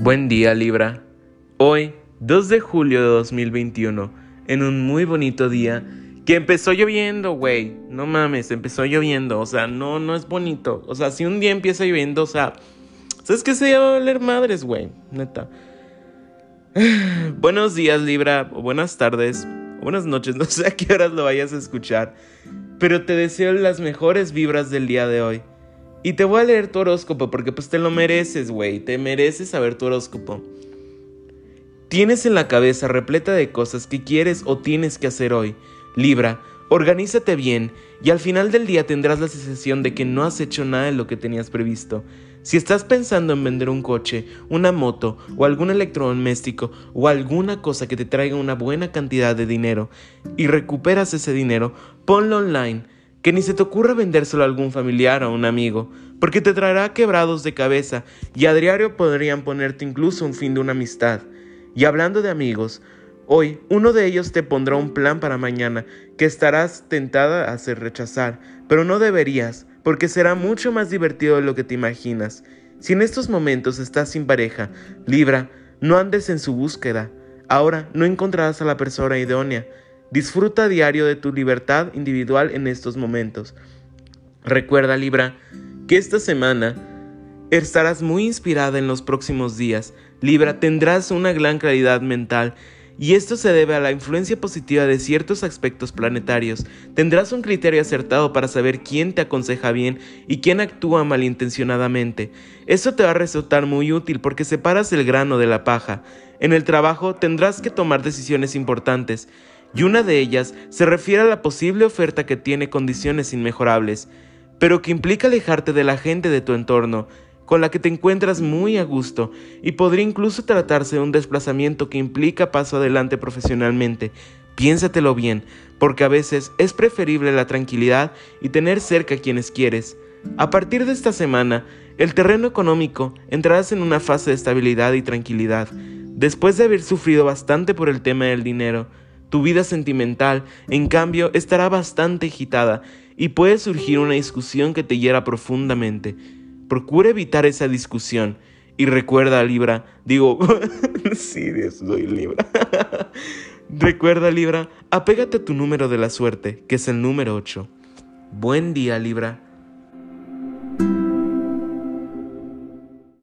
Buen día Libra. Hoy, 2 de julio de 2021, en un muy bonito día, que empezó lloviendo, güey. No mames, empezó lloviendo. O sea, no, no es bonito. O sea, si un día empieza lloviendo, o sea, ¿sabes qué se llama valer madres, güey? Neta. Buenos días Libra, o buenas tardes, o buenas noches, no sé a qué horas lo vayas a escuchar. Pero te deseo las mejores vibras del día de hoy. Y te voy a leer tu horóscopo porque pues te lo mereces, güey. Te mereces saber tu horóscopo. Tienes en la cabeza repleta de cosas que quieres o tienes que hacer hoy. Libra, organízate bien y al final del día tendrás la sensación de que no has hecho nada de lo que tenías previsto. Si estás pensando en vender un coche, una moto o algún electrodoméstico o alguna cosa que te traiga una buena cantidad de dinero y recuperas ese dinero, ponlo online que ni se te ocurra vendérselo a algún familiar o a un amigo, porque te traerá quebrados de cabeza y a diario podrían ponerte incluso un fin de una amistad. Y hablando de amigos, hoy uno de ellos te pondrá un plan para mañana que estarás tentada a hacer rechazar, pero no deberías, porque será mucho más divertido de lo que te imaginas. Si en estos momentos estás sin pareja, Libra, no andes en su búsqueda. Ahora no encontrarás a la persona idónea. Disfruta diario de tu libertad individual en estos momentos. Recuerda, Libra, que esta semana estarás muy inspirada en los próximos días. Libra, tendrás una gran claridad mental y esto se debe a la influencia positiva de ciertos aspectos planetarios. Tendrás un criterio acertado para saber quién te aconseja bien y quién actúa malintencionadamente. Eso te va a resultar muy útil porque separas el grano de la paja. En el trabajo tendrás que tomar decisiones importantes y una de ellas se refiere a la posible oferta que tiene condiciones inmejorables, pero que implica alejarte de la gente de tu entorno, con la que te encuentras muy a gusto, y podría incluso tratarse de un desplazamiento que implica paso adelante profesionalmente. Piénsatelo bien, porque a veces es preferible la tranquilidad y tener cerca a quienes quieres. A partir de esta semana, el terreno económico entrarás en una fase de estabilidad y tranquilidad, después de haber sufrido bastante por el tema del dinero, tu vida sentimental, en cambio, estará bastante agitada y puede surgir una discusión que te hiera profundamente. Procura evitar esa discusión y recuerda, Libra, digo, sí, soy Libra. recuerda, Libra, apégate a tu número de la suerte, que es el número 8. Buen día, Libra.